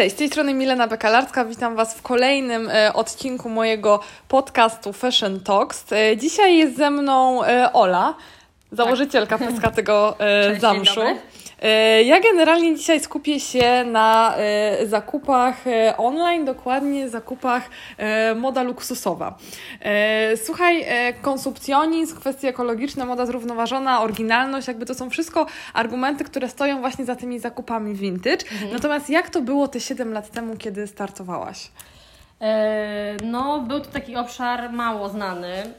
Cześć, z tej strony Milena Bekalarska. Witam Was w kolejnym e, odcinku mojego podcastu Fashion Talks. E, dzisiaj jest ze mną e, Ola, założycielka tak. Peskatego e, Cześć, Zamszu. E, ja generalnie dzisiaj skupię się na e, zakupach e, online, dokładnie zakupach moda luksusowa. Słuchaj, konsumpcjonizm, kwestie ekologiczne, moda zrównoważona, oryginalność, jakby to są wszystko argumenty, które stoją właśnie za tymi zakupami vintage. Mhm. Natomiast jak to było te 7 lat temu, kiedy startowałaś? No, był to taki obszar mało znany.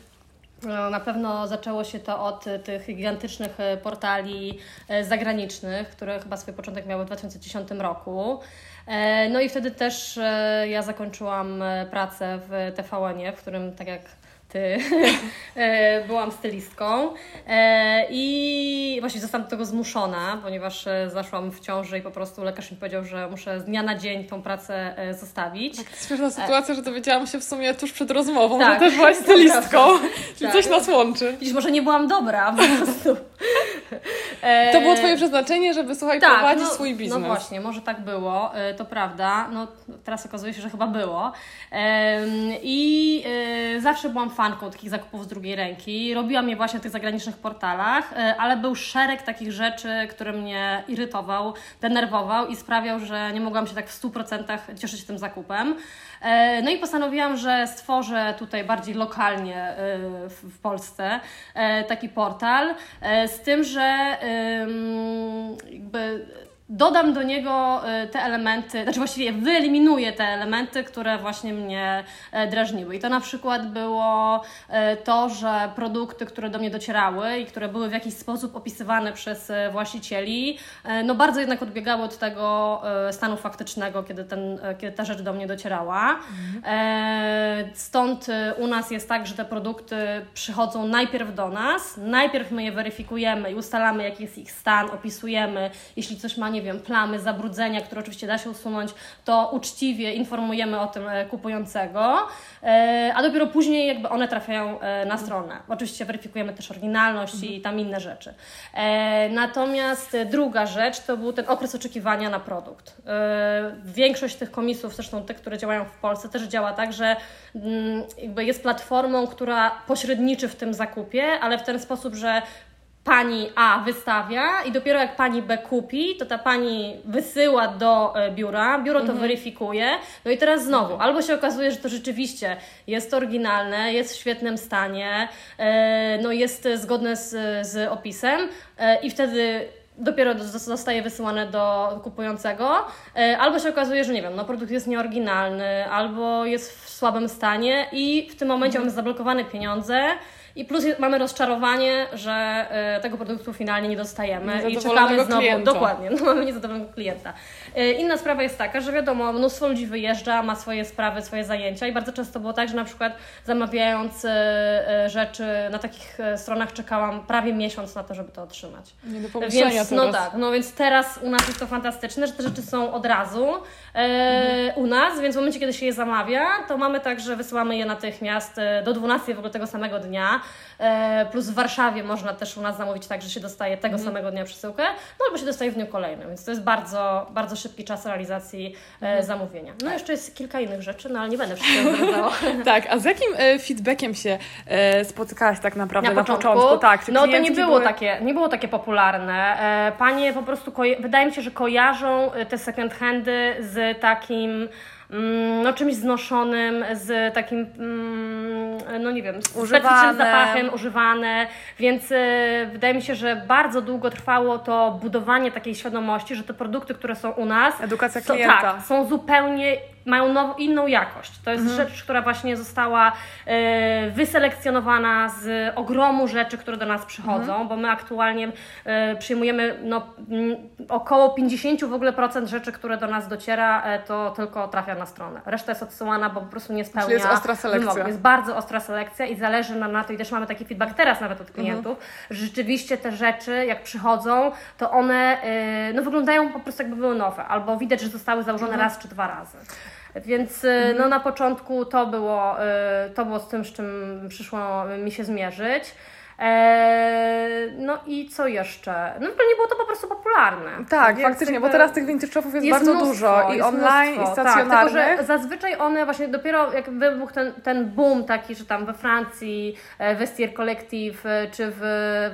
No, na pewno zaczęło się to od tych gigantycznych e, portali e, zagranicznych, które chyba swój początek miały w 2010 roku. E, no i wtedy też ja zakończyłam pracę w TVN, w którym tak jak ty. E, byłam stylistką e, i właśnie zostałam do tego zmuszona, ponieważ e, zaszłam w ciąży i po prostu lekarz mi powiedział, że muszę z dnia na dzień tą pracę zostawić. Tak, śmieszna sytuacja, że dowiedziałam się w sumie tuż przed rozmową, tak. że też byłaś stylistką, czyli tak. coś nas łączy. Widzisz, może nie byłam dobra po prostu. To było Twoje przeznaczenie, żeby słuchaj, tak, prowadzić no, swój biznes. No właśnie, może tak było, to prawda. No teraz okazuje się, że chyba było. I zawsze byłam fanką takich zakupów z drugiej ręki. Robiłam je właśnie na tych zagranicznych portalach, e, ale był szereg takich rzeczy, które mnie irytował, denerwował i sprawiał, że nie mogłam się tak w 100% cieszyć tym zakupem. E, no i postanowiłam, że stworzę tutaj bardziej lokalnie e, w Polsce taki portal, z tym, że jakby dodam do niego e, te elementy, znaczy właściwie wyeliminuję te elementy, które właśnie mnie e, drażniły. I to na przykład było e, to, że produkty, które do mnie docierały i które były w jakiś sposób opisywane przez właścicieli, no bardzo jednak odbiegały od tego stanu faktycznego, kiedy, ten, kiedy ta rzecz do mnie docierała. Mhm. Stąd u nas jest tak, że te produkty przychodzą najpierw do nas, najpierw my je weryfikujemy i ustalamy, jaki jest ich stan, opisujemy, jeśli coś ma nie nie wiem, plamy, zabrudzenia, które oczywiście da się usunąć, to uczciwie informujemy o tym e, kupującego, e, a dopiero później jakby one trafiają e, na stronę. Oczywiście weryfikujemy też oryginalność mhm. i tam inne rzeczy. Natomiast druga rzecz to był ten okres oczekiwania na produkt. Większość tych komisów, zresztą te, które działają w Polsce, też działa tak, że mm, jakby jest platformą, która pośredniczy w tym zakupie, ale w ten sposób, że pani A wystawia i dopiero jak pani B kupi, to ta pani wysyła do e, biura, biuro to mhm. weryfikuje. No i teraz znowu, albo się okazuje, że to rzeczywiście jest oryginalne, jest w świetnym stanie, e, no jest zgodne z, z opisem e, i wtedy dopiero zostaje wysyłane do kupującego, albo się okazuje, że nie wiem, no produkt jest nieoryginalny, albo jest w słabym stanie i w tym momencie mhm. mamy zablokowane pieniądze, i plus mamy rozczarowanie, że e, tego produktu finalnie nie dostajemy i czekamy znowu. Klienta. Dokładnie, no mamy niezadowolonego klienta. E, inna sprawa jest taka, że wiadomo, mnóstwo ludzi wyjeżdża, ma swoje sprawy, swoje zajęcia i bardzo często było tak, że na przykład zamawiając e, rzeczy na takich stronach czekałam prawie miesiąc na to, żeby to otrzymać. Nie do pomyślenia więc, teraz. No tak, no więc teraz u nas jest to fantastyczne, że te rzeczy są od razu mhm. u nas, więc w momencie, kiedy się je zamawia, to mamy tak, że wysyłamy je natychmiast do 12 w ogóle tego samego dnia. E, plus w Warszawie można też u nas zamówić tak, że się dostaje tego mm. samego dnia przesyłkę, no albo się dostaje w dniu kolejnym, więc to jest bardzo, bardzo szybki czas realizacji mm. zamówienia. No jeszcze jest kilka innych rzeczy, no ale nie będę wszystkiego tak, a z jakim e, feedbackiem się spotkałaś tak naprawdę na, na początku? początku? Tak, no to nie było, były... takie, nie było takie popularne. Panie po prostu, wydaje mi się, że kojarzą te second handy z takim no, czymś znoszonym, z takim, mm, no nie wiem, z specyficznym zapachem, używane, więc y, wydaje mi się, że bardzo długo trwało to budowanie takiej świadomości, że te produkty, które są u nas, edukacja klienta, są, tak, są zupełnie mają now, inną jakość. To jest mhm. rzecz, która właśnie została e, wyselekcjonowana z ogromu rzeczy, które do nas przychodzą, mhm. bo my aktualnie e, przyjmujemy no, m, około 50 w ogóle procent rzeczy, które do nas dociera, e, to tylko trafia na stronę. Reszta jest odsyłana, bo po prostu nie spełnia Czyli jest ostra selekcja. Wymogów. Jest bardzo ostra selekcja i zależy nam na to, i też mamy taki feedback teraz nawet od mhm. klientów, mhm. że rzeczywiście te rzeczy, jak przychodzą, to one e, no, wyglądają po prostu jakby były nowe, albo widać, że zostały założone mhm. raz czy dwa razy. Więc mhm. no, na początku to było, y, to było z tym, z czym przyszło mi się zmierzyć. Eee, no i co jeszcze? No nie było to po prostu popularne. Tak, Więc faktycznie, bo teraz tych vintage shopów jest, jest bardzo mnóstwo, dużo i online, mnóstwo. i stacjonarnych. Tak, tylko, że zazwyczaj one właśnie dopiero jak wybuchł ten, ten boom taki, że tam we Francji e, Vestier Collective e, czy w,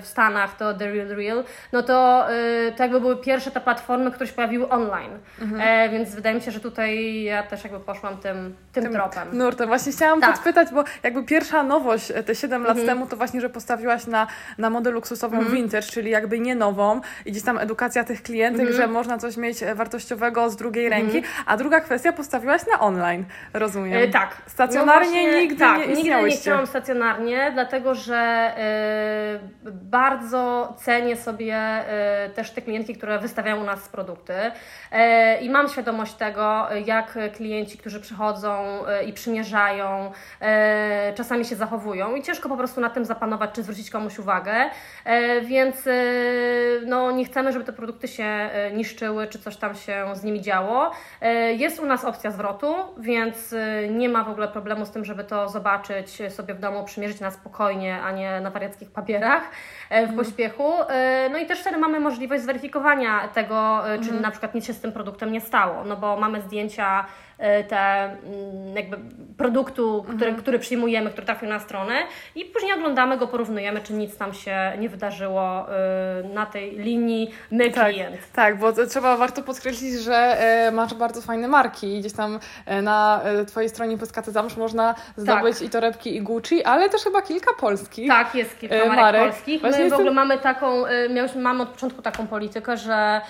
w Stanach to The Real Real, no to, e, to jakby były pierwsze te platformy, które się pojawiły online. Mhm. E, więc wydaje mi się, że tutaj ja też jakby poszłam tym, tym, tym tropem. Nurtem. Właśnie chciałam tak. podpytać, bo jakby pierwsza nowość te 7 lat mhm. temu to właśnie, że postawiłaś na, na modę luksusową mhm. vintage, czyli jakby nie nową i gdzieś tam edukacja tych klientów, mhm. że można coś mieć wartościowego z drugiej mhm. ręki, a druga kwestia postawiłaś na online, rozumiem. E, tak. Stacjonarnie no właśnie, nigdy tak, nie nigdy nie chciałam stacjonarnie, dlatego że y, bardzo cenię sobie y, też te klientki, które wystawiają u nas produkty y, i mam świadomość tego, jak klienci, którzy przychodzą i przymierzają, czasami się zachowują i ciężko po prostu na tym zapanować, czy zwrócić komuś uwagę, więc no, nie chcemy, żeby te produkty się niszczyły, czy coś tam się z nimi działo. Jest u nas opcja zwrotu, więc nie ma w ogóle problemu z tym, żeby to zobaczyć sobie w domu, przymierzyć na spokojnie, a nie na wariackich papierach e, w mhm. pośpiechu. E, no i też wtedy mamy możliwość zweryfikowania tego, e, czy mhm. na przykład nic się z tym produktem nie stało, no bo mamy zdjęcia E, te mm, jakby produktu, który, mhm. który przyjmujemy, który trafił na stronę i później oglądamy go, porównujemy, czy nic tam się nie wydarzyło e, na tej linii my tak, klient. Tak, bo trzeba warto podkreślić, że e, masz bardzo fajne marki gdzieś tam na Twojej stronie Pyskaty Zamsz można zdobyć tak. i torebki i Gucci, ale też chyba kilka polskich Tak, jest kilka marek, marek. polskich. Właśnie My w ogóle mamy taką, miałyśmy, mamy od początku taką politykę, że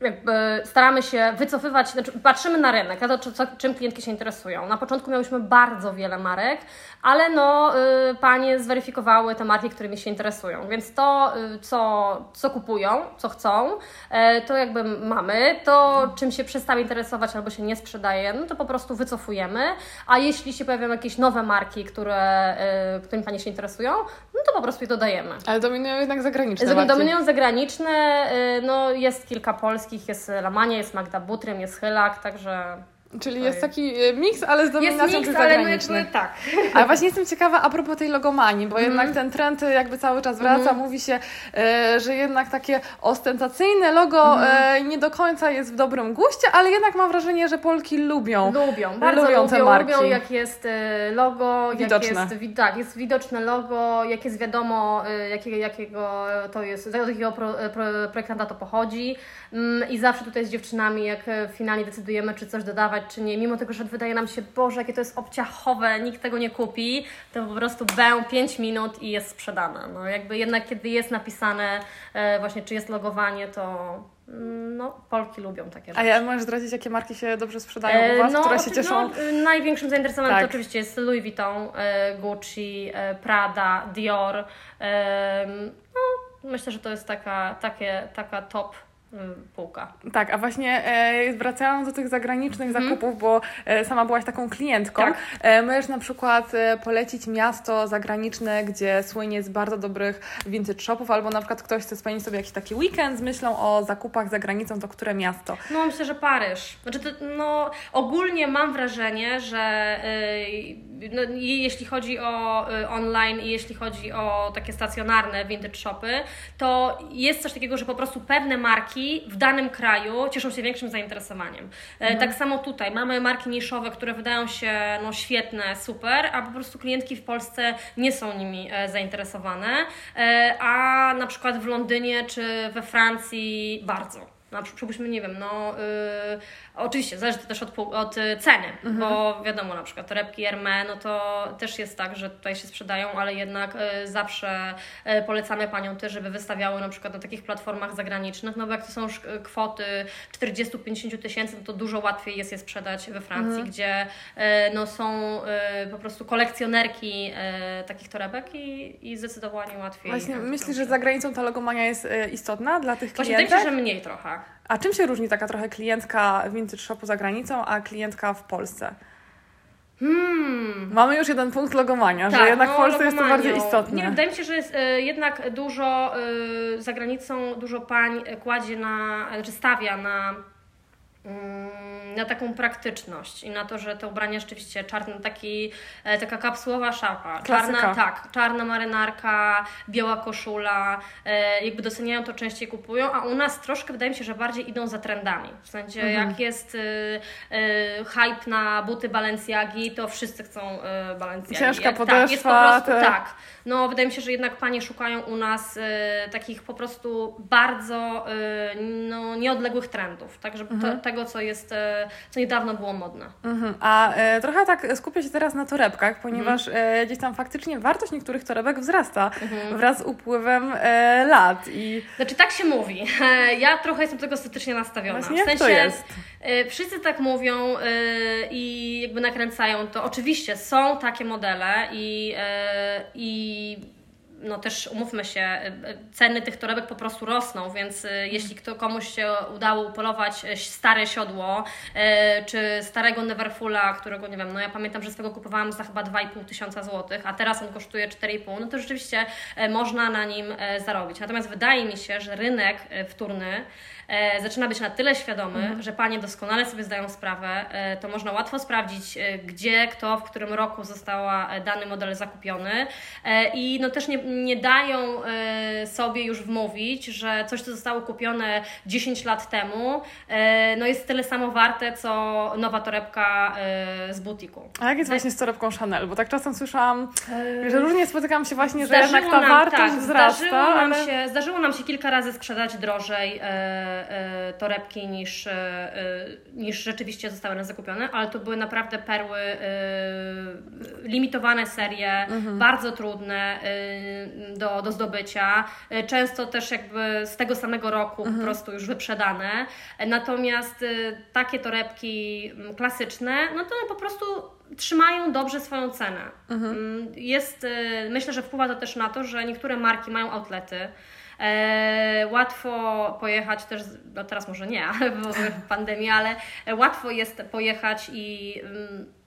jakby staramy się wycofywać, znaczy patrzymy na rynek, na to, co, czym klientki się interesują. Na początku miałyśmy bardzo wiele marek, ale no, y, panie zweryfikowały te marki, którymi się interesują, więc to, y, co, co kupują, co chcą, y, to jakby mamy, to czym się przestawi interesować albo się nie sprzedaje, no to po prostu wycofujemy, a jeśli się pojawią jakieś nowe marki, które, y, którymi panie się interesują, no to po prostu je dodajemy. Ale dominują jednak zagraniczne marki. Dominują zagraniczne, y, no jest kilka polskich, jest Lamania, jest Magda Butrym, jest Chylak, także Czyli jest taki e, miks, ale z dominacją tych zagranicznych. No tak. Ale właśnie jestem ciekawa a propos tej logomanii, bo mm. jednak ten trend jakby cały czas wraca. Mm. Mówi się, e, że jednak takie ostentacyjne logo mm. e, nie do końca jest w dobrym guście, ale jednak mam wrażenie, że Polki lubią. Lubią, bardzo lubią, lubią te marki. Lubią jak jest logo, widoczne. jak jest, tak, jest widoczne logo, jak jest wiadomo jakiego, jakiego to jest, z jakiego pro, pro, projektanta to pochodzi. Mm, I zawsze tutaj z dziewczynami, jak finalnie decydujemy, czy coś dodawać, czy nie, mimo tego, że wydaje nam się, Boże, jakie to jest obciachowe, nikt tego nie kupi, to po prostu bę 5 minut i jest sprzedane. No jakby jednak kiedy jest napisane e, właśnie, czy jest logowanie, to mm, no, Polki lubią takie rzeczy. A ja możesz zdradzić, jakie marki się dobrze sprzedają u Was, no, które się cieszą? No, y, największym zainteresowaniem tak. to oczywiście jest Louis Vuitton, e, Gucci, e, Prada, Dior. No, myślę, że to jest taka, takie, taka top półka. Tak, a właśnie e, wracając do tych zagranicznych mm. zakupów, bo e, sama byłaś taką klientką, tak. e, możesz na przykład e, polecić miasto zagraniczne, gdzie słynie z bardzo dobrych vintage shopów, albo na przykład ktoś chce spędzić sobie jakiś taki weekend z myślą o zakupach za granicą, to które miasto? No myślę, że Paryż. Znaczy, to, no, ogólnie mam wrażenie, że yy, no, jeśli chodzi o y, online i jeśli chodzi o takie stacjonarne vintage shopy, to jest coś takiego, że po prostu pewne marki w danym kraju cieszą się większym zainteresowaniem. E, mhm. Tak samo tutaj mamy marki niszowe, które wydają się no, świetne, super, a po prostu klientki w Polsce nie są nimi e, zainteresowane, e, a na przykład w Londynie czy we Francji bardzo. Na przykład, nie wiem, no yy, oczywiście zależy to też od, od y, ceny, mhm. bo wiadomo, na przykład torebki Hermé, no to też jest tak, że tutaj się sprzedają, ale jednak y, zawsze y, polecamy Paniom też, żeby wystawiały na przykład na takich platformach zagranicznych, no bo jak to są już kwoty 40-50 tysięcy, no to dużo łatwiej jest je sprzedać we Francji, mhm. gdzie y, no są y, po prostu kolekcjonerki takich torebek i, i zdecydowanie łatwiej. Właśnie myślisz, że za granicą ta logomania jest istotna dla tych klientów? Właśnie się, że mniej trochę. A czym się różni taka trochę klientka vintage shopu za granicą, a klientka w Polsce? Hmm. Mamy już jeden punkt logomania, tak, że jednak w Polsce jest to bardziej istotne. Nie, wydaje mi się, że jest y, jednak dużo y, za granicą, dużo pań kładzie na, czy stawia na na taką praktyczność i na to, że to ubranie rzeczywiście czarne, taki, e, taka kapsułowa szapa, Klasyka. czarna, tak, czarna marynarka, biała koszula, e, jakby doceniają to, częściej kupują, a u nas troszkę wydaje mi się, że bardziej idą za trendami. W sensie Mhm. jak jest y, y, hype na buty Balenciagi, to wszyscy chcą y, Balenciagi. Ciężka jak, tak, jest po podeszwa, prostu te- tak. No, wydaje mi się, że jednak panie szukają u nas y, takich po prostu bardzo no, nieodległych trendów. Tak, żeby to, tego, co jest, y, co niedawno było modne. Mhm. A e, trochę tak skupię się teraz na torebkach, ponieważ e, gdzieś tam faktycznie wartość niektórych torebek wzrasta wraz z upływem e, lat i Znaczy, tak się mówi. Ja trochę jestem tego estetycznie nastawiona. Właśnie w sensie, to jest? y, Wszyscy tak mówią y, i jakby nakręcają to. Oczywiście są takie modele i, i no też umówmy się, y, y, ceny tych torebek po prostu rosną, więc y, jeśli kto, komuś się udało upolować stare siodło czy starego Neverfulla, którego nie wiem, no ja pamiętam, że swego kupowałam za chyba 2,5 tysiąca złotych, a teraz on kosztuje 4,5, no to rzeczywiście można na nim zarobić. Natomiast wydaje mi się, że rynek wtórny e, zaczyna być na tyle świadomy, że panie doskonale sobie zdają sprawę, e, to można łatwo sprawdzić, e, gdzie, kto, w którym roku została e, dany model zakupiony e, i no też nie, nie dają e, sobie już wmówić, że coś, co zostało kupione 10 lat temu, no jest tyle samo warte, co nowa torebka z butiku. a jak jest właśnie z torebką Chanel? Bo tak czasem słyszałam, że różnie spotykam się właśnie, że jednak ta nam, wartość tak, wzrasta, zdarzyło nam, ale... się, zdarzyło nam się kilka razy sprzedać drożej torebki niż, e, e, niż rzeczywiście zostały nas zakupione, ale to były naprawdę perły, e, limitowane serie, Mhm. bardzo trudne e, do, do zdobycia, e, często też jakby z tego samego roku Mhm. po prostu już wyprzedane. E, Natomiast e, takie torebki mm, klasyczne, no to one po prostu trzymają dobrze swoją cenę. Mm, Jest, e, myślę, że wpływa to też na to, że niektóre marki mają outlety. E, łatwo pojechać też, no teraz może nie, bo w pandemii, ale e, łatwo jest pojechać i mm, i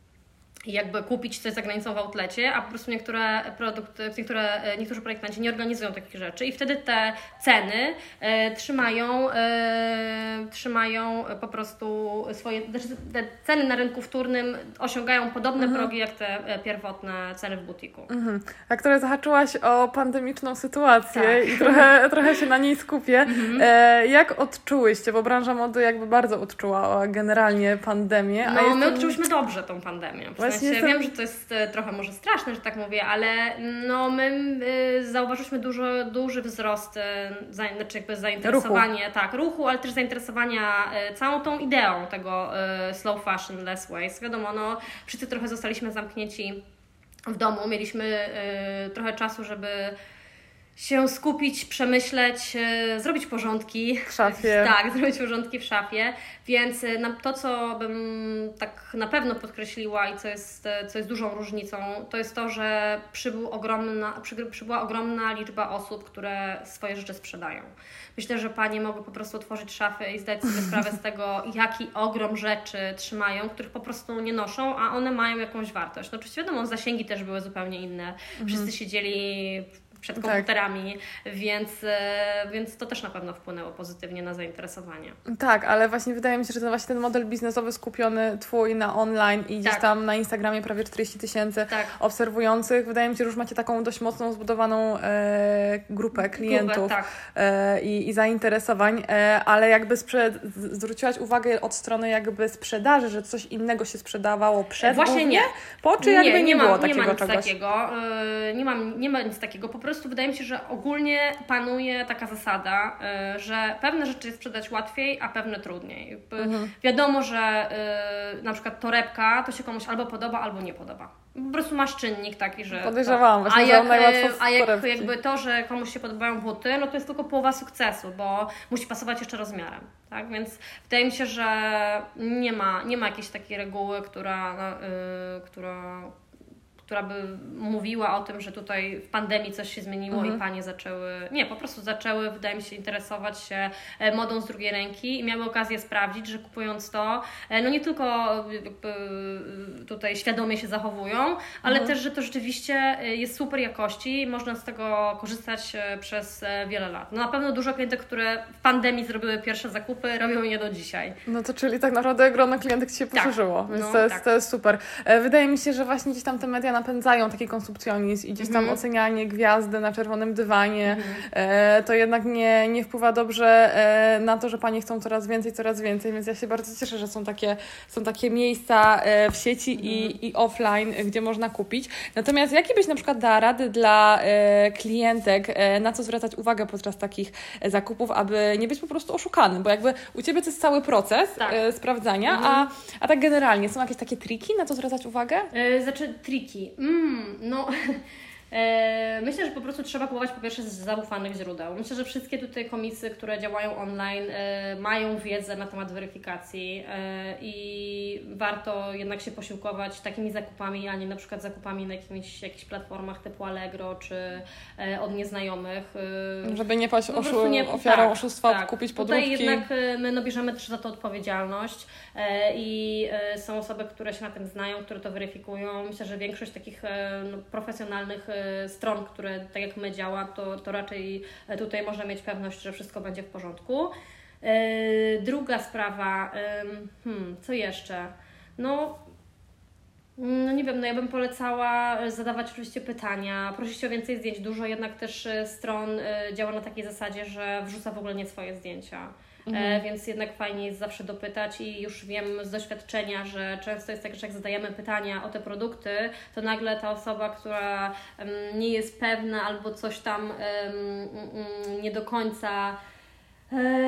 jakby kupić coś za granicą w outlecie, a po prostu niektóre produkty, niektóre, e, niektórzy projektanci nie organizują takich rzeczy i wtedy te ceny e, trzymają, e, trzymają po prostu swoje, znaczy te ceny na rynku wtórnym osiągają podobne progi jak te e, pierwotne ceny w butiku. Mhm. Tak, trochę zahaczyłaś o pandemiczną sytuację Tak. i trochę, trochę się na niej skupię. E, jak odczułyście, bo branża mody jakby bardzo odczuła generalnie pandemię, a No, my jestem- odczuliśmy dobrze tą pandemię. Właśnie sensie, Wiem, że to jest e, trochę może straszne, że tak mówię, ale no, my e, zauważyliśmy dużo, duży wzrost, e, za, znaczy jakby zainteresowanie, tak, ruchu, ale też zainteresowania e, całą tą ideą tego slow fashion, less waste. Wiadomo, no, wszyscy trochę zostaliśmy zamknięci w domu, mieliśmy trochę czasu, żeby się skupić, przemyśleć, e, zrobić porządki. W szafie. Tak, zrobić porządki w szafie. Więc e, to, co bym tak na pewno podkreśliła i co jest, e, co jest dużą różnicą, to jest to, że przybył ogromna, przy- przybyła ogromna liczba osób, które swoje rzeczy sprzedają. Myślę, że panie mogły po prostu otworzyć szafę i zdać sobie sprawę z tego, jaki ogrom rzeczy trzymają, których po prostu nie noszą, a one mają jakąś wartość. No oczywiście wiadomo, zasięgi też były zupełnie inne. Wszyscy siedzieli przed Tak. komputerami, więc, e, więc to też na pewno wpłynęło pozytywnie na zainteresowanie. Tak, ale właśnie wydaje mi się, że ten właśnie ten model biznesowy skupiony Twój na online i gdzieś Tak. tam na Instagramie prawie 40 tysięcy Tak. obserwujących, wydaje mi się, że już macie taką dość mocną zbudowaną e, grupę klientów Grupę, tak. e, i, i zainteresowań, e, ale jakby sprze- zwróciłaś uwagę od strony jakby sprzedaży, że coś innego się sprzedawało przed Właśnie głównie? nie. Po, czy jakby nie, ma, było nie takiego ma nic czegoś? takiego. yy, Nie, mam, nie ma nic takiego. Po prostu wydaje mi się, że ogólnie panuje taka zasada, yy, że pewne rzeczy jest sprzedać łatwiej, a pewne trudniej. Mhm. Wiadomo, że yy, na przykład torebka to się komuś albo podoba, albo nie podoba. Po prostu masz czynnik taki, że. Podejrzewałam właśnie, a jak, z A jak torebki. jakby to, że komuś się podobają buty, no to jest tylko połowa sukcesu, bo musi pasować jeszcze rozmiarem. Tak? Więc wydaje mi się, że nie ma, nie ma jakiejś takiej reguły, która, yy, która która by mówiła o tym, że tutaj w pandemii coś się zmieniło Mhm. i panie zaczęły, nie, po prostu zaczęły, wydaje mi się, interesować się e, modą z drugiej ręki i miały okazję sprawdzić, że kupując to, e, no nie tylko e, tutaj świadomie się zachowują, ale Mhm. też, że to rzeczywiście jest super jakości i można z tego korzystać przez wiele lat. No na pewno dużo klientek, które w pandemii zrobiły pierwsze zakupy, robią je do dzisiaj. No to czyli tak naprawdę grono klientek się Tak. poszerzyło, więc No, to, jest, tak. to jest super. Wydaje mi się, że właśnie gdzieś tam te media napędzają taki konsumpcjonizm i gdzieś tam Mhm. ocenianie gwiazdy na czerwonym dywanie, e, to jednak nie, nie wpływa dobrze e, na to, że Panie chcą coraz więcej, coraz więcej, więc ja się bardzo cieszę, że są takie, są takie miejsca e, w sieci i, i offline, gdzie można kupić. Natomiast jakie byś na przykład dała rady dla e, klientek, e, na co zwracać uwagę podczas takich zakupów, aby nie być po prostu oszukanym, bo jakby u Ciebie to jest cały proces Tak. e, sprawdzania, a, a tak generalnie są jakieś takie triki, na co zwracać uwagę? Znaczy, triki. Mm, no. E, Myślę, że po prostu trzeba kupować po pierwsze z zaufanych źródeł. Myślę, że wszystkie tutaj komisy, które działają online, e, mają wiedzę na temat weryfikacji e, i warto jednak się posiłkować takimi zakupami, a nie na przykład zakupami na jakimiś, jakichś platformach typu Allegro czy e, od nieznajomych. e, Żeby nie paść oszu- nie- ofiarą tak, oszustwa, tak. kupić Tutaj podróbki. jednak e, my no, bierzemy też za to odpowiedzialność e, i e, są osoby, które się na tym znają, które to weryfikują. Myślę, że większość takich e, no, profesjonalnych e, stron, które tak jak my działa, to, to raczej tutaj można mieć pewność, że wszystko będzie w porządku. E, Druga sprawa, hmm, co jeszcze? No, no nie wiem, no ja bym polecała zadawać oczywiście pytania, prosić o więcej zdjęć. Dużo jednak też e, stron działa na takiej zasadzie, że wrzuca w ogóle nie swoje zdjęcia. E, więc jednak fajnie jest zawsze dopytać i już wiem z doświadczenia, że często jest tak, że jak zadajemy pytania o te produkty, to nagle ta osoba, która nie jest pewna albo coś tam em, mm, nie do końca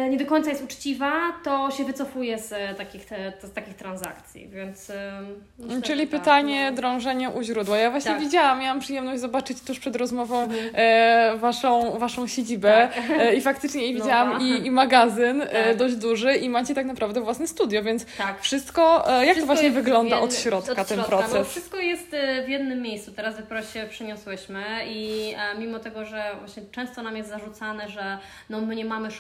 nie do końca jest uczciwa, to się wycofuje z e, takich, te, z takich transakcji, więc em, myślę, Czyli tak, pytanie, no. drążenie u źródła. Ja właśnie Tak. widziałam, miałam przyjemność zobaczyć tuż przed rozmową e, waszą, waszą siedzibę e, i faktycznie Nowa. widziałam i, i magazyn e, Tak. dość duży i macie tak naprawdę własne studio, więc Tak. wszystko, e, jak to Wszystko właśnie jest wygląda w od jednym- środka od ten środka. No, proces? wszystko jest e, w jednym miejscu. Teraz dopiero się przyniosłyśmy i e, mimo tego, że właśnie często nam jest zarzucane, że no my nie mamy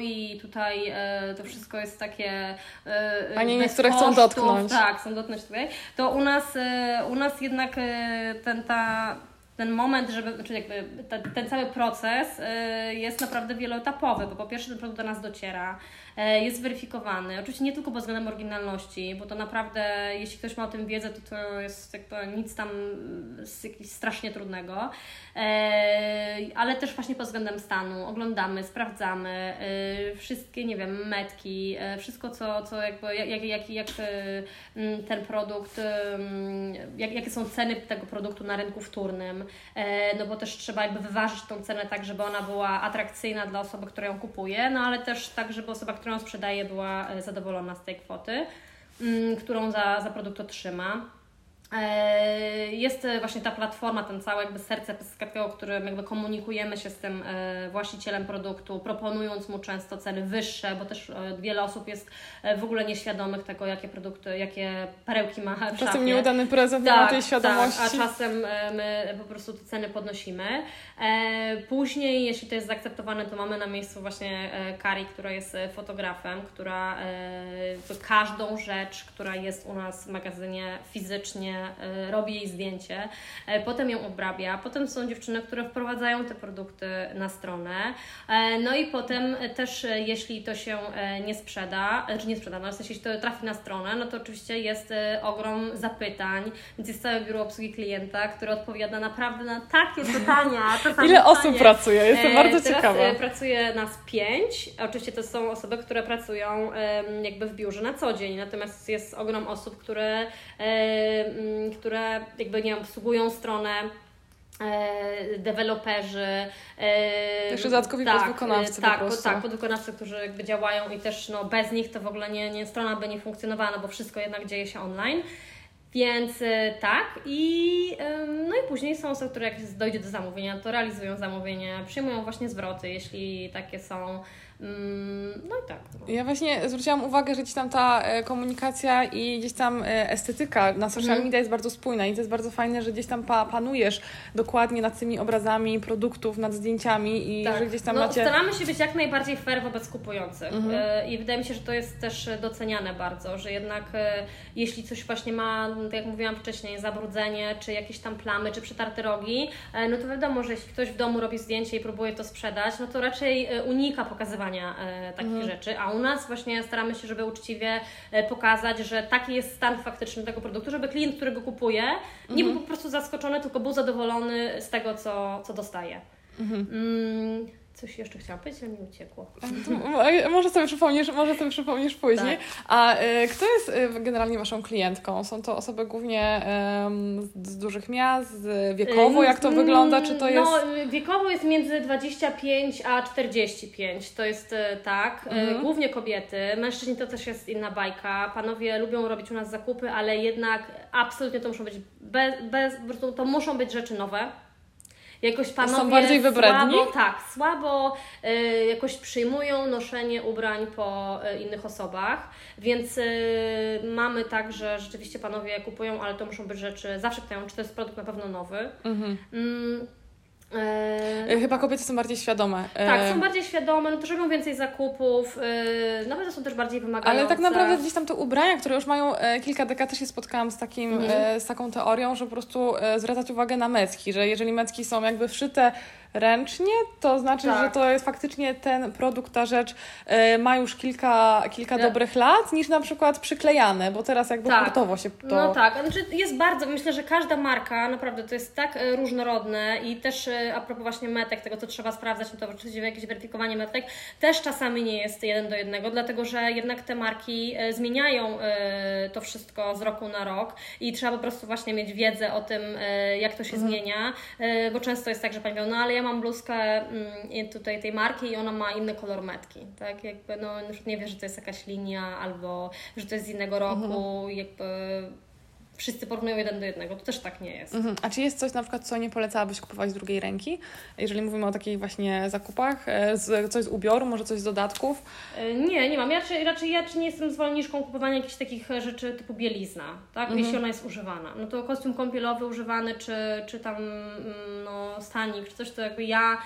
i tutaj e, to wszystko jest takie e, bez niektóre chcą dotknąć. Tak, chcą dotknąć tutaj. To u nas, e, u nas jednak e, ten, ta ten moment, żeby, czyli jakby ta, ten cały proces y, jest naprawdę wieloetapowy, bo po pierwsze ten produkt do nas dociera, jest weryfikowany, oczywiście nie tylko pod względem oryginalności, bo to naprawdę, jeśli ktoś ma o tym wiedzę, to to jest jakby nic tam strasznie trudnego, y, ale też właśnie pod względem stanu, oglądamy, sprawdzamy y, wszystkie, nie wiem, metki, wszystko co, co jakby, jak, jak, jak, ten produkt, jak, jakie są ceny tego produktu na rynku wtórnym, e, no bo też trzeba jakby wyważyć tą cenę tak, żeby ona była atrakcyjna dla osoby, która ją kupuje, no ale też tak, żeby osoba, która ją sprzedaje była e, zadowolona z tej kwoty, mm, którą za, za produkt otrzyma. E, Jest właśnie ta platforma, ten cały jakby serce Pescatego, którym jakby komunikujemy się z tym e, właścicielem produktu, proponując mu często ceny wyższe, bo też e, wiele osób jest w ogóle nieświadomych tego, jakie produkty, jakie perełki ma w szafie. Czasem nieudany prezent nie ma tej świadomości. Tak, a czasem my po prostu te ceny podnosimy. Później, jeśli to jest zaakceptowane, to mamy na miejscu właśnie Kari, która jest fotografem, która każdą rzecz, która jest u nas w magazynie fizycznie e, robi jej zdjęcie, e, potem ją obrabia, potem są dziewczyny, które wprowadzają te produkty na stronę, e, no i potem też jeśli to się nie sprzeda, czy nie sprzeda, no w sensie jeśli to trafi na stronę, no to oczywiście jest ogrom zapytań, więc jest całe biuro obsługi klienta, które odpowiada naprawdę na takie pytania. Ile osób pytanie. pracuje? Jestem bardzo teraz, ciekawa. pracuje nas pięć. Oczywiście to są osoby, które pracują jakby w biurze na co dzień, natomiast jest ogrom osób, które, które jakby nie wiem, obsługują stronę. E, deweloperzy. E, Jeszcze dodatkowi podwykonawcy e, po tak, tak, podwykonawcy, którzy jakby działają i też no, bez nich to w ogóle nie, nie, strona by nie funkcjonowała, no bo wszystko jednak dzieje się online. Więc e, tak i no i później są osoby, które jak dojdzie do zamówienia, to realizują zamówienie, przyjmują właśnie zwroty, jeśli takie są. Mm, no i tak. Ja właśnie zwróciłam uwagę, że gdzieś tam ta e, komunikacja i gdzieś tam e, estetyka na social Mhm. media jest bardzo spójna i to jest bardzo fajne, że gdzieś tam pa, panujesz dokładnie nad tymi obrazami produktów, nad zdjęciami i że gdzieś tam no, macie... Staramy się być jak najbardziej fair wobec kupujących Mhm. E, i wydaje mi się, że to jest też doceniane bardzo, że jednak jeśli coś właśnie ma, tak jak mówiłam wcześniej, zabrudzenie, czy jakieś tam plamy, czy przetarte rogi, no to wiadomo, że jeśli ktoś w domu robi zdjęcie i próbuje to sprzedać, no to raczej unika pokazywania e, takich Mhm. rzeczy, a u nas właśnie staramy się, żeby uczciwie e, pokazać, że taki jest stan faktyczny tego produktu, żeby klient, który go kupuje, nie Mhm. był po prostu zaskoczony, tylko był zadowolony z tego, co, co dostaje. Mm, coś jeszcze chciałam powiedzieć, ale mi uciekło. Może sobie przypomnisz, może sobie przypomnisz później. Tak. A e, kto jest e, generalnie Waszą klientką? Są to osoby głównie em, z, dużych miast, wiekowo, jak to wygląda? Czy to jest... No, wiekowo jest między 25 a 45. To jest e, tak. Mhm. Głównie kobiety. Mężczyźni to też jest inna bajka. Panowie lubią robić u nas zakupy, ale jednak absolutnie to muszą być bez, bez to muszą być rzeczy nowe. Jakoś panowie bardziej wybredni? Słabo, tak, słabo e, jakoś przyjmują noszenie ubrań po e, innych osobach, więc e, mamy tak, że rzeczywiście panowie kupują, ale to muszą być rzeczy, zawsze pytają, czy to jest produkt na pewno nowy. Mhm. Mm, E, Chyba kobiety są bardziej świadome. E, tak, są bardziej świadome, no to robią więcej zakupów, yy, nawet są też bardziej wymagające. Ale tak naprawdę gdzieś tam te ubrania, które już mają e, kilka dekad, też się spotkałam z, takim, Mhm. e, z taką teorią, że po prostu e, zwracać uwagę na mecki, że jeżeli mecki są jakby wszyte ręcznie, to znaczy, Tak. że to jest faktycznie ten produkt, ta rzecz e, ma już kilka, kilka Ja- dobrych lat, niż na przykład przyklejane, bo teraz jakby Tak. hurtowo się to... No tak, znaczy jest bardzo, myślę, że każda marka naprawdę to jest tak e, różnorodne i też e, a propos właśnie metek, tego co trzeba sprawdzać, no to oczywiście jakieś weryfikowanie metek też czasami nie jest jeden do jednego, dlatego że jednak te marki e, zmieniają to wszystko z roku na rok i trzeba po prostu właśnie mieć wiedzę o tym, jak to się zmienia, e, bo często jest tak, że pani mówi, no ale ja mam bluzkę mm, tutaj tej marki i ona ma inny kolor metki, tak, jakby no nie wie, że to jest jakaś linia albo że to jest z innego roku, jakby wszyscy porównują jeden do jednego, to też tak nie jest. Mhm. A czy jest coś na przykład, co nie polecałabyś kupować z drugiej ręki? Jeżeli mówimy o takich właśnie zakupach, e, z, coś z ubioru, może coś z dodatków? E, Nie, nie mam. Ja raczej, raczej ja czy nie jestem zwolenniczką kupowania jakichś takich e, rzeczy typu bielizna, tak? Jeśli ona jest używana. No to kostium kąpielowy używany, czy, czy tam mm, no, stanik, czy coś, to jakby ja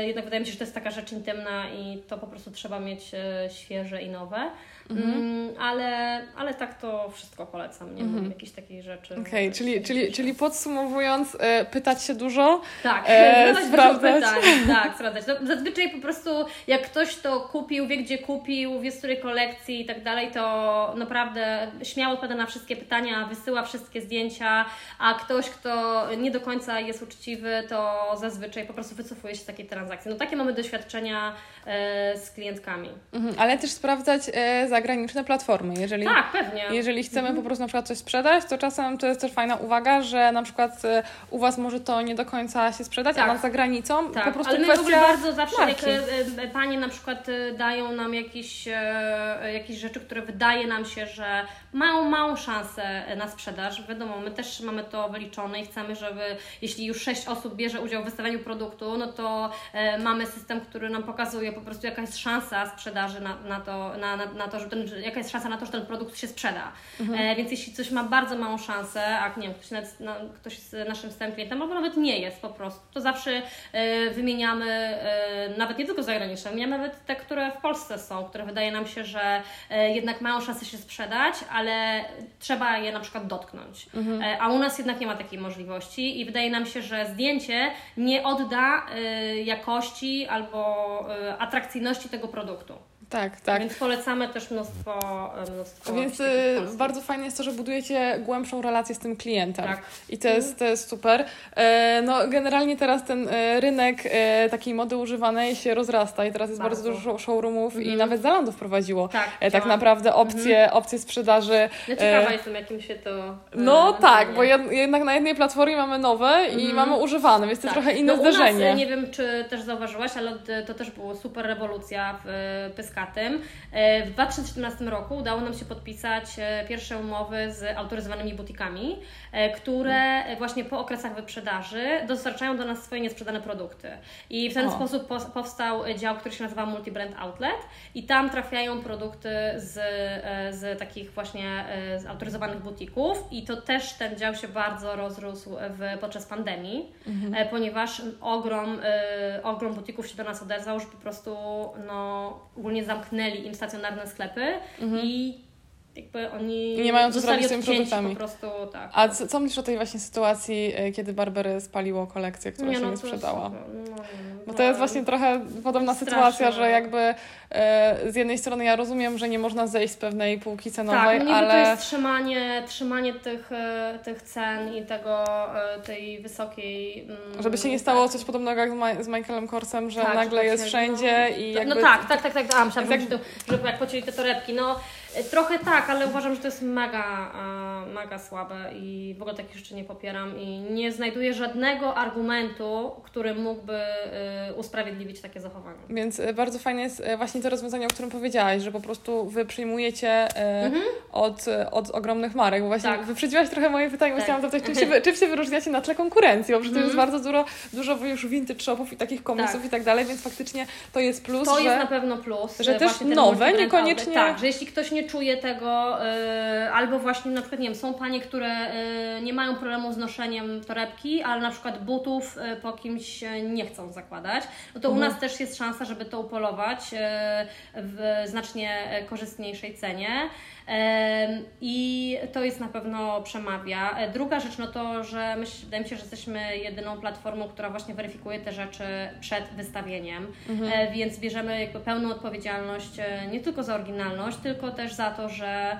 jednak wydaje mi się, że to jest taka rzecz intymna i to po prostu trzeba mieć świeże i nowe. Mm, ale, ale tak to wszystko polecam, nie mam jakichś takiej rzeczy. Okej, e, czyli, czyli, czyli podsumowując, e, pytać się dużo, Tak, E, zadawać dużo sprawdzać. pytań. Tak, sprawdzać. No, zazwyczaj po prostu jak ktoś to kupił, wie gdzie kupił, wie z której kolekcji i tak dalej, to naprawdę śmiało odpowiada na wszystkie pytania, wysyła wszystkie zdjęcia, a ktoś, kto nie do końca jest uczciwy, to zazwyczaj po prostu wycofuje się z takiej transakcji. No takie mamy doświadczenia e, z klientkami. mhm. ale też sprawdzać e, zagraniczne platformy. Jeżeli, Tak, pewnie. jeżeli chcemy Mhm. po prostu na przykład coś sprzedać, to czasem to jest też fajna uwaga, że na przykład e, u Was może to nie do końca się sprzedać, Tak. a nas za granicą Tak, po prostu ale my w ogóle bardzo zawsze, marki. jak e, e, panie na przykład dają nam jakieś, jakieś rzeczy, które wydaje nam się, że mają małą szansę na sprzedaż. Wiadomo, my też mamy to wyliczone i chcemy, żeby jeśli już sześć osób bierze udział w wystawianiu produktu, no to mamy system, który nam pokazuje po prostu jaka jest szansa sprzedaży na, na, to, na, na, na to, że ten, jaka jest szansa na to, że ten produkt się sprzeda. E, więc jeśli coś ma bardzo małą szansę, a nie wiem, ktoś, nawet, no, ktoś z naszym stałym klientem, albo nawet nie jest po prostu, to zawsze e, wymieniamy e, nawet nie tylko zagraniczne, wymieniamy nawet te, które w Polsce są, które wydaje nam się, że e, jednak mają szansę się sprzedać, ale trzeba je na przykład dotknąć. E, a u nas jednak nie ma takiej możliwości i wydaje nam się, że zdjęcie nie odda e, jakości albo atrakcyjności tego produktu. Tak, tak. Więc polecamy też mnóstwo, e, mnóstwo Więc polskich. bardzo fajnie jest to, że budujecie głębszą relację z tym klientem. Tak. I to jest, to jest super. E, no, generalnie teraz ten e, rynek e, takiej mody używanej się rozrasta i teraz jest bardzo, Bardzo. dużo showroomów i nawet Zalando wprowadziło Tak, e, tak naprawdę opcje, opcje sprzedaży. Ja ciekawa e, jestem, jakim się to. No e, tak, bo jed, jednak na jednej platformie mamy nowe i mamy używane, więc to jest trochę inne no, U nas, zderzenie. nie wiem, czy też zauważyłaś, ale to też była super rewolucja w e, E, w 2017 roku udało nam się podpisać e, pierwsze umowy z autoryzowanymi butikami, e, które właśnie po okresach wyprzedaży dostarczają do nas swoje niesprzedane produkty. I w ten O. sposób po- powstał dział, który się nazywa Multibrand Outlet i tam trafiają produkty z, z takich właśnie z autoryzowanych butików i to też ten dział się bardzo rozrósł w, podczas pandemii, e, ponieważ ogrom, ogrom butików się do nas odezwał, że po prostu no, ogólnie zamknęli im stacjonarne sklepy i jakby oni nie mają co zrobić z tymi produktami. po prostu, tak. A co, co myślisz o tej właśnie sytuacji, e, kiedy Barbery spaliło kolekcję, która się nie to jest- sprzedała? No, nie, Bo no, to jest właśnie trochę podobna Straszne. sytuacja, że jakby e, z jednej strony ja rozumiem, że nie można zejść z pewnej półki cenowej, Tak, no niby to ale jest trzymanie, trzymanie tych, e, tych cen i tego, tej wysokiej... mm, żeby się nie stało tak. coś podobnego jak z, Ma- z Michaelem Korsem, że Tak, nagle jest się- wszędzie no, i jakby... No tak, tak, tak, tak, a, myślałam, jest że, jak pocięli te torebki, no trochę tak, ale uważam, że to jest mega, e, mega słabe i w ogóle takich rzeczy nie popieram i nie znajduję żadnego argumentu, który mógłby e, usprawiedliwić takie zachowanie. Więc e, bardzo fajne jest e, właśnie to rozwiązanie, o którym powiedziałaś, że po prostu wy przyjmujecie e, od, e, od ogromnych marek, bo właśnie Mhm. Tak. wyprzedziłaś trochę moje pytanie, bo Tak. chciałam zapytać, czym się, czym się wyróżniacie na tle konkurencji, bo przecież Mhm. jest bardzo dużo, dużo już vintage shopów i takich komiksów Tak. i tak dalej, więc faktycznie to jest plus, To że... jest na pewno plus. że e, też nowe, niekoniecznie-. Tak, że jeśli ktoś nie czuje tego, e, albo właśnie na przykład, nie wiem, są panie, które e, nie mają problemu z noszeniem torebki, ale na przykład butów e, po kimś nie chcą zakładać, no to u nas też jest szansa, żeby to upolować w znacznie e, korzystniejszej cenie. I to jest na pewno przemawia. E, Druga rzecz, no to, że myśl, wydaje mi się, że jesteśmy jedyną platformą, która właśnie weryfikuje te rzeczy przed wystawieniem, e, więc bierzemy jakby pełną odpowiedzialność nie tylko za oryginalność, tylko też za to, że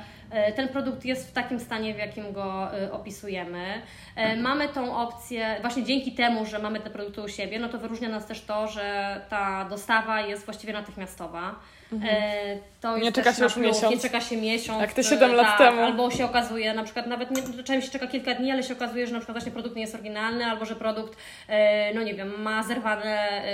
ten produkt jest w takim stanie, w jakim go e, opisujemy. E, Mamy tą opcję, właśnie dzięki temu, że mamy te produkty u siebie, no to wyróżnia nas też to, że ta dostawa jest właściwie natychmiastowa. E, To Mhm. Nie czeka się już plus, miesiąc. Nie czeka się miesiąc. Jak e, siedem lat tak, temu. Albo się okazuje, na przykład nawet nie, czasami się czeka kilka dni, ale się okazuje, że na przykład właśnie produkt nie jest oryginalny, albo że produkt, e, no nie wiem, ma zerwane, e,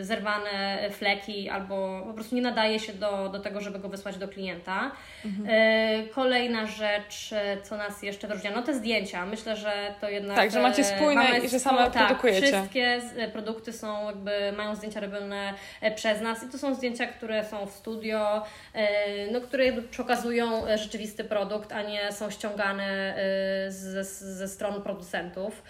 e, zerwane fleki, albo po prostu nie nadaje się do, do tego, żeby go wysłać do klienta. Mhm. E, Kolejna rzecz, e, co nas jeszcze wyróżnia, no te zdjęcia. Myślę, że to jednak... Tak, że macie e, spójne mamy i że same tak, produkujecie. Wszystkie produkty są jakby, mają zdjęcia robione przez nas i to są zdjęcia, które są w studio, no, które e, rzeczywisty produkt, a nie są ściągane ze, ze stron producentów,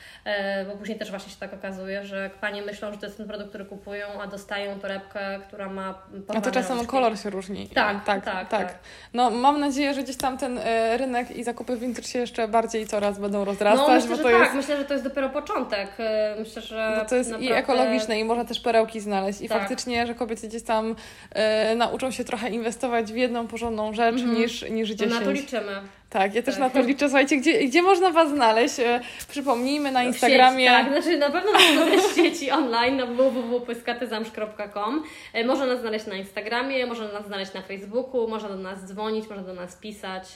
bo później też właśnie się tak okazuje, że panie myślą, że to jest ten produkt, który kupują, a dostają torebkę, która ma A to czasem rączki. kolor się różni. Tak, tak, tak, tak. tak. No mam nadzieję, że gdzieś tam ten e, rynek i zakupy vintage się jeszcze bardziej i coraz będą No rozrastać, myślę, bo że to tak, jest myślę, że to jest dopiero początek. E, Myślę, że Bo to jest i naprawdę- ekologiczne i można też perełki znaleźć. I Tak. faktycznie, że kobiety gdzieś tam e, nauczą się trochę inwestować w jedną porządną rzecz niż, niż No dziesięć. na to liczymy. Tak, ja też Tak. na to liczę. Słuchajcie, gdzie, gdzie można Was znaleźć? E, przypomnijmy na Instagramie. Sieci, tak, znaczy na pewno w sieci online na www.pyskatyzamsz.com. E, Można nas znaleźć na Instagramie, można nas znaleźć na Facebooku, można do nas dzwonić, można do nas pisać.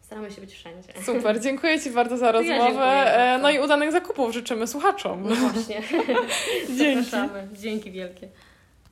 Staramy się być wszędzie. Super, dziękuję Ci bardzo za ja rozmowę. dziękuję E, no i udanych zakupów życzymy słuchaczom. No właśnie. Dzięki. Zapraszamy. Dzięki wielkie.